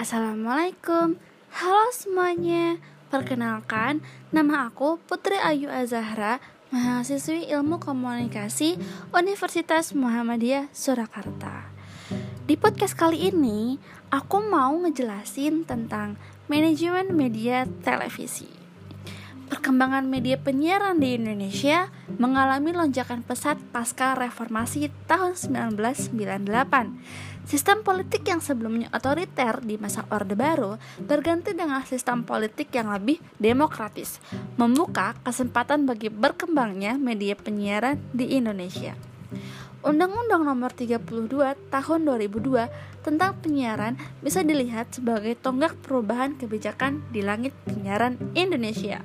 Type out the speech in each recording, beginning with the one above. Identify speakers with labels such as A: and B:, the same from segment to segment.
A: Assalamualaikum. Halo semuanya. Perkenalkan, nama aku Putri Ayu Azahra Mahasiswi Ilmu Komunikasi Universitas Muhammadiyah Surakarta. Di podcast kali ini, aku mau ngejelasin tentang manajemen media televisi Perkembangan media penyiaran di Indonesia mengalami lonjakan pesat pasca reformasi tahun 1998. Sistem politik yang sebelumnya otoriter di masa Orde Baru berganti dengan sistem politik yang lebih demokratis, membuka kesempatan bagi berkembangnya media penyiaran di Indonesia. Undang-Undang Nomor 32 Tahun 2002 tentang penyiaran bisa dilihat sebagai tonggak perubahan kebijakan di langit penyiaran Indonesia.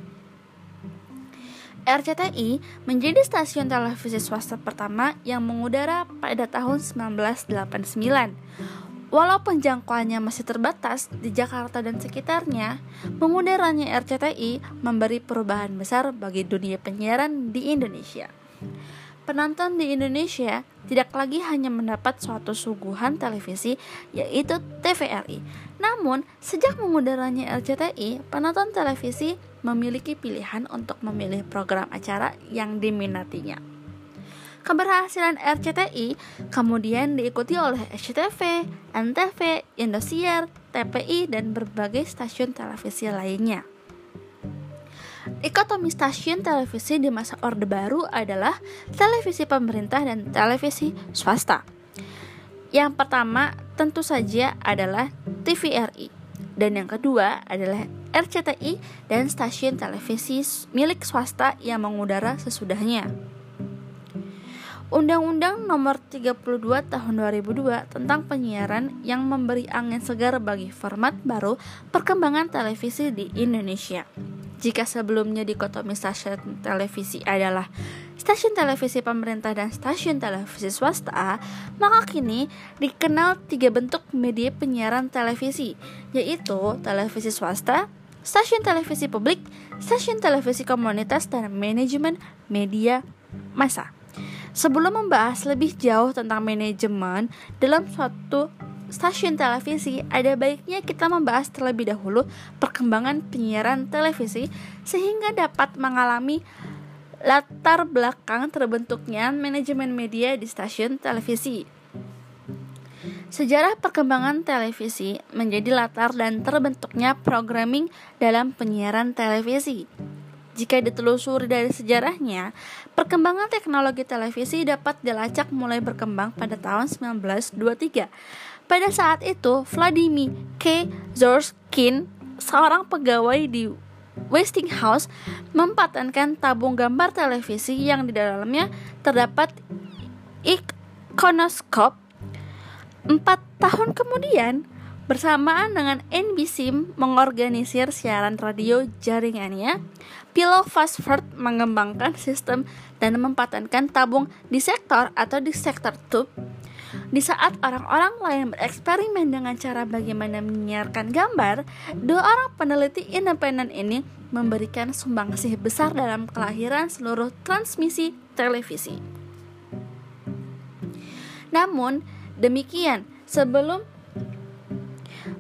A: RCTI menjadi stasiun televisi swasta pertama yang mengudara pada tahun 1989. Walaupun jangkauannya masih terbatas di Jakarta dan sekitarnya, mengudaranya RCTI memberi perubahan besar bagi dunia penyiaran di Indonesia. Penonton di Indonesia tidak lagi hanya mendapat suatu suguhan televisi yaitu TVRI. Namun, sejak mengudaranya RCTI, penonton televisi memiliki pilihan untuk memilih program acara yang diminatinya. Keberhasilan RCTI kemudian diikuti oleh SCTV, NTV, Indosiar, TPI, dan berbagai stasiun televisi lainnya. Dikotomi stasiun televisi di masa Orde Baru adalah televisi pemerintah dan televisi swasta. Yang pertama tentu saja adalah TVRI dan yang kedua adalah RCTI, dan stasiun televisi milik swasta yang mengudara sesudahnya. Undang-Undang Nomor 32 Tahun 2002 tentang penyiaran yang memberi angin segar bagi format baru perkembangan televisi di Indonesia. Jika sebelumnya dikotomi stasiun televisi adalah stasiun televisi pemerintah dan stasiun televisi swasta, maka kini dikenal tiga bentuk media penyiaran televisi, yaitu televisi swasta, stasiun televisi publik, stasiun televisi komunitas, dan manajemen media massa. Sebelum membahas lebih jauh tentang manajemen dalam suatu stasiun televisi, ada baiknya kita membahas terlebih dahulu perkembangan penyiaran televisi sehingga dapat mengalami latar belakang terbentuknya manajemen media di stasiun televisi. Sejarah perkembangan televisi menjadi latar dan terbentuknya programming dalam penyiaran televisi. Jika ditelusuri dari sejarahnya, perkembangan teknologi televisi dapat dilacak mulai berkembang pada tahun 1923. Pada saat itu, Vladimir K. Zorskin, seorang pegawai di Westinghouse, mempatenkan tabung gambar televisi yang di dalamnya terdapat ikonoskop Empat tahun kemudian, bersamaan dengan NBC mengorganisir siaran radio jaringannya, Pillow Fastford mengembangkan sistem dan mempatenkan tabung di sektor atau di sektor tube. Di saat orang-orang lain bereksperimen dengan cara bagaimana menyiarkan gambar, dua orang peneliti independen ini memberikan sumbangsih besar dalam kelahiran seluruh transmisi televisi. Namun, Demikian, sebelum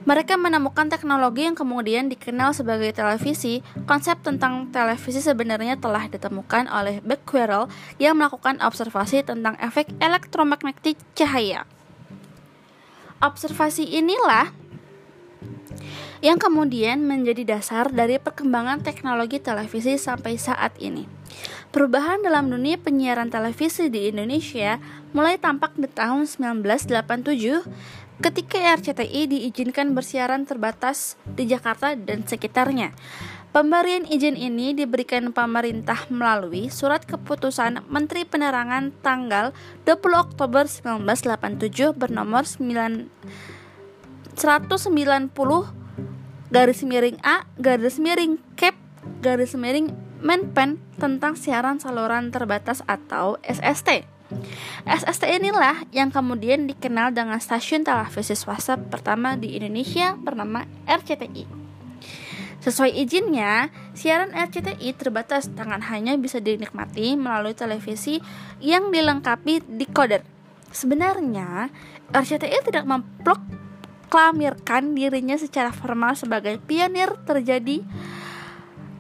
A: mereka menemukan teknologi yang kemudian dikenal sebagai televisi. Konsep tentang televisi sebenarnya telah ditemukan oleh Becquerel yang melakukan observasi tentang efek elektromagnetik cahaya. Observasi inilah yang kemudian menjadi dasar dari perkembangan teknologi televisi sampai saat ini. Perubahan dalam dunia penyiaran televisi di Indonesia mulai tampak di tahun 1987 ketika RCTI diizinkan bersiaran terbatas di Jakarta dan sekitarnya. Pemberian izin ini diberikan pemerintah melalui surat keputusan Menteri Penerangan tanggal 20 Oktober 1987 bernomor 9 190 garis miring A garis miring cap garis miring Menpen tentang siaran saluran terbatas atau SST. SST inilah yang kemudian dikenal dengan stasiun televisi swasta pertama di Indonesia bernama RCTI. Sesuai izinnya, siaran RCTI terbatas dengan hanya bisa dinikmati melalui televisi yang dilengkapi decoder. Sebenarnya, RCTI tidak memproklamirkan dirinya secara formal sebagai pionir terjadi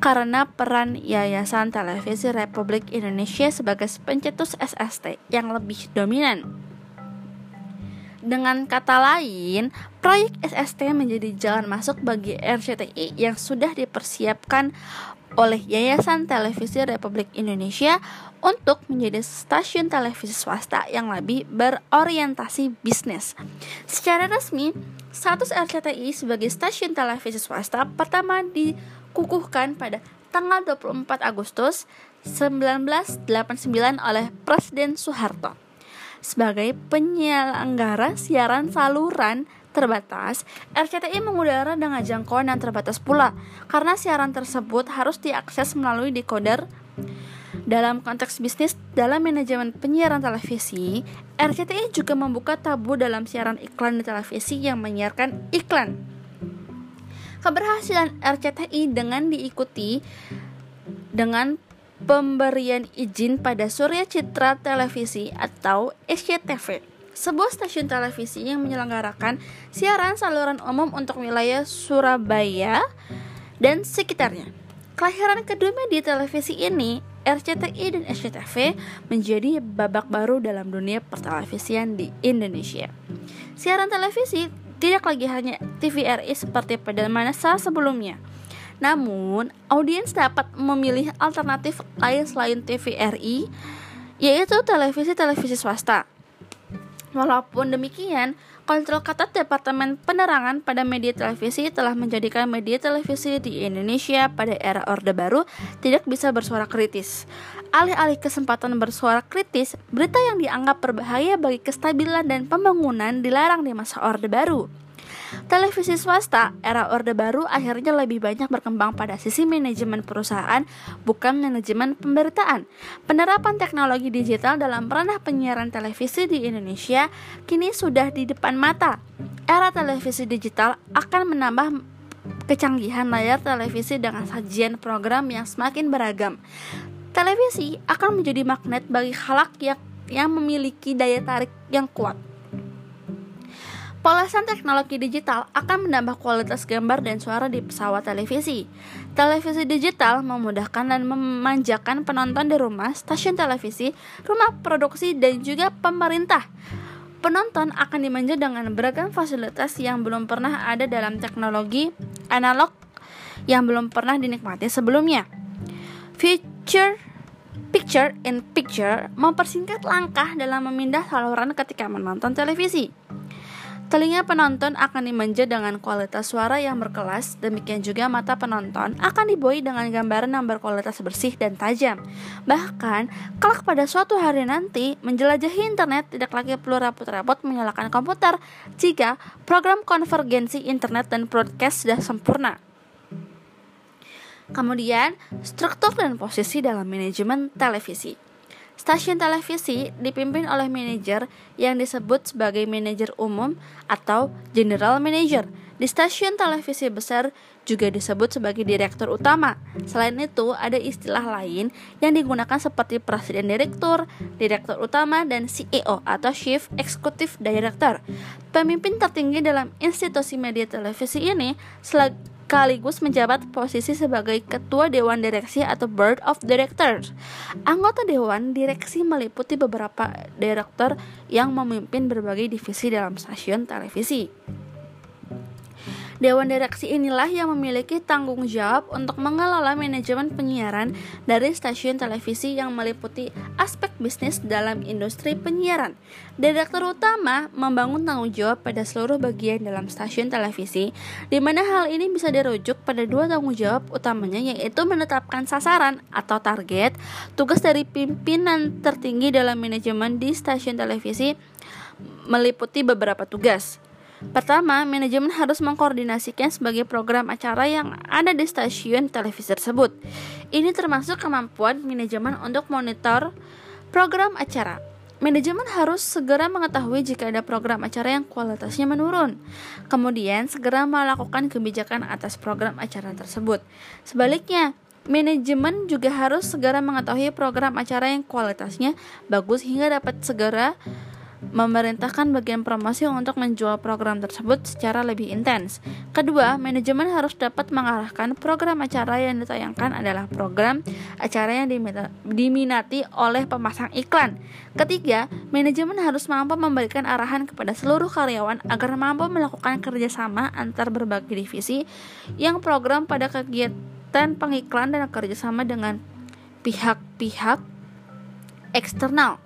A: karena peran Yayasan Televisi Republik Indonesia sebagai pencetus SST yang lebih dominan. Dengan kata lain, proyek SST menjadi jalan masuk bagi RCTI yang sudah dipersiapkan oleh Yayasan Televisi Republik Indonesia untuk menjadi stasiun televisi swasta yang lebih berorientasi bisnis. Secara resmi, status RCTI sebagai stasiun televisi swasta pertama dikukuhkan pada tanggal 24 Agustus 1989 oleh Presiden Soeharto sebagai penyelenggara siaran saluran terbatas, RCTI mengudara dengan jangkauan yang terbatas pula, karena siaran tersebut harus diakses melalui decoder. Dalam konteks bisnis dalam manajemen penyiaran televisi, RCTI juga membuka tabu dalam siaran iklan di televisi yang menyiarkan iklan. Keberhasilan RCTI dengan diikuti dengan pemberian izin pada Surya Citra Televisi atau SCTV sebuah stasiun televisi yang menyelenggarakan siaran saluran umum untuk wilayah Surabaya dan sekitarnya. Kelahiran kedua media televisi ini, RCTI dan SCTV, menjadi babak baru dalam dunia pertelevisian di Indonesia. Siaran televisi tidak lagi hanya TVRI seperti pada masa sebelumnya. Namun, audiens dapat memilih alternatif lain selain TVRI, yaitu televisi-televisi swasta. Walaupun demikian, kontrol ketat Departemen Penerangan pada media televisi telah menjadikan media televisi di Indonesia pada era Orde Baru tidak bisa bersuara kritis. Alih-alih kesempatan bersuara kritis, berita yang dianggap berbahaya bagi kestabilan dan pembangunan dilarang di masa Orde Baru. Televisi swasta era Orde Baru akhirnya lebih banyak berkembang pada sisi manajemen perusahaan, bukan manajemen pemberitaan. Penerapan teknologi digital dalam ranah penyiaran televisi di Indonesia kini sudah di depan mata. Era televisi digital akan menambah kecanggihan layar televisi dengan sajian program yang semakin beragam. Televisi akan menjadi magnet bagi halak yang, yang memiliki daya tarik yang kuat. Polesan teknologi digital akan menambah kualitas gambar dan suara di pesawat televisi. Televisi digital memudahkan dan memanjakan penonton di rumah, stasiun televisi, rumah produksi, dan juga pemerintah. Penonton akan dimanja dengan beragam fasilitas yang belum pernah ada dalam teknologi analog yang belum pernah dinikmati sebelumnya. Future Picture in Picture mempersingkat langkah dalam memindah saluran ketika menonton televisi. Telinga penonton akan dimanja dengan kualitas suara yang berkelas, demikian juga mata penonton akan dibuai dengan gambaran yang berkualitas bersih dan tajam. Bahkan, kelak pada suatu hari nanti, menjelajahi internet tidak lagi perlu repot-repot menyalakan komputer jika program konvergensi internet dan broadcast sudah sempurna. Kemudian, struktur dan posisi dalam manajemen televisi. Stasiun televisi dipimpin oleh manajer yang disebut sebagai manajer umum atau general manager. Di stasiun televisi besar juga disebut sebagai direktur utama. Selain itu, ada istilah lain yang digunakan seperti presiden direktur, direktur utama, dan CEO atau Chief Executive Director. Pemimpin tertinggi dalam institusi media televisi ini sekaligus menjabat posisi sebagai ketua dewan direksi atau board of directors. Anggota dewan direksi meliputi beberapa direktur yang memimpin berbagai divisi dalam stasiun televisi. Dewan direksi inilah yang memiliki tanggung jawab untuk mengelola manajemen penyiaran dari stasiun televisi yang meliputi aspek bisnis dalam industri penyiaran. Direktur utama membangun tanggung jawab pada seluruh bagian dalam stasiun televisi, di mana hal ini bisa dirujuk pada dua tanggung jawab utamanya yaitu menetapkan sasaran atau target, tugas dari pimpinan tertinggi dalam manajemen di stasiun televisi meliputi beberapa tugas. Pertama, manajemen harus mengkoordinasikan sebagai program acara yang ada di stasiun televisi tersebut. Ini termasuk kemampuan manajemen untuk monitor program acara. Manajemen harus segera mengetahui jika ada program acara yang kualitasnya menurun. Kemudian, segera melakukan kebijakan atas program acara tersebut. Sebaliknya, manajemen juga harus segera mengetahui program acara yang kualitasnya bagus hingga dapat segera memerintahkan bagian promosi untuk menjual program tersebut secara lebih intens. Kedua, manajemen harus dapat mengarahkan program acara yang ditayangkan adalah program acara yang diminati oleh pemasang iklan. Ketiga, manajemen harus mampu memberikan arahan kepada seluruh karyawan agar mampu melakukan kerjasama antar berbagai divisi yang program pada kegiatan pengiklan dan kerjasama dengan pihak-pihak eksternal.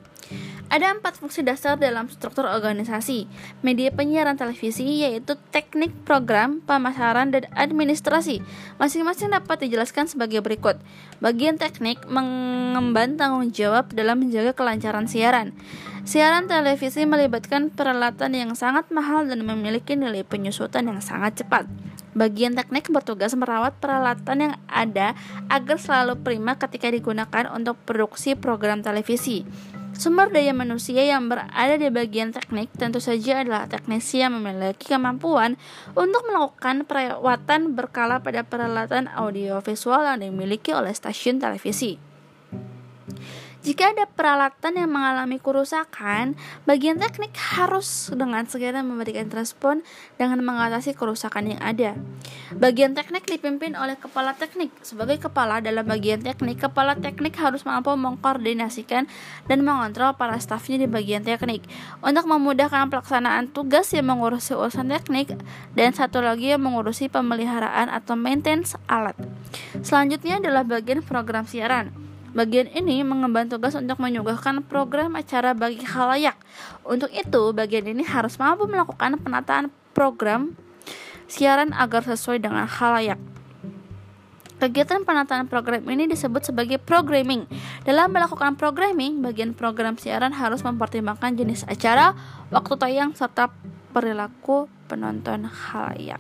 A: Ada empat fungsi dasar dalam struktur organisasi media penyiaran televisi, yaitu teknik, program, pemasaran, dan administrasi. Masing-masing dapat dijelaskan sebagai berikut. Bagian teknik mengemban tanggung jawab dalam menjaga kelancaran siaran. Siaran televisi melibatkan peralatan yang sangat mahal dan memiliki nilai penyusutan yang sangat cepat. Bagian teknik bertugas merawat peralatan yang ada agar selalu prima ketika digunakan untuk produksi program televisi. Sumber daya manusia yang berada di bagian teknik tentu saja adalah teknisi yang memiliki kemampuan untuk melakukan perawatan berkala pada peralatan audiovisual yang dimiliki oleh stasiun televisi. Jika ada peralatan yang mengalami kerusakan, bagian teknik harus dengan segera memberikan respon dengan mengatasi kerusakan yang ada. Bagian teknik dipimpin oleh kepala teknik. Sebagai kepala dalam bagian teknik, kepala teknik harus mampu mengkoordinasikan dan mengontrol para stafnya di bagian teknik untuk memudahkan pelaksanaan tugas yang mengurusi urusan teknik dan satu lagi yang mengurusi pemeliharaan atau maintenance alat. Selanjutnya adalah bagian program siaran. Bagian ini mengemban tugas untuk menyuguhkan program acara bagi khalayak. Untuk itu, bagian ini harus mampu melakukan penataan program siaran agar sesuai dengan khalayak. Kegiatan penataan program ini disebut sebagai programming. Dalam melakukan programming, bagian program siaran harus mempertimbangkan jenis acara, waktu tayang, serta perilaku penonton khalayak.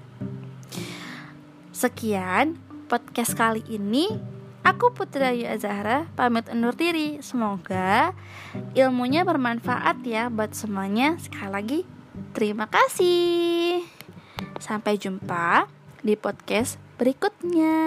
A: Sekian podcast kali ini Aku Putri Ayu Azahra pamit undur diri. Semoga ilmunya bermanfaat ya buat semuanya. Sekali lagi terima kasih. Sampai jumpa di podcast berikutnya.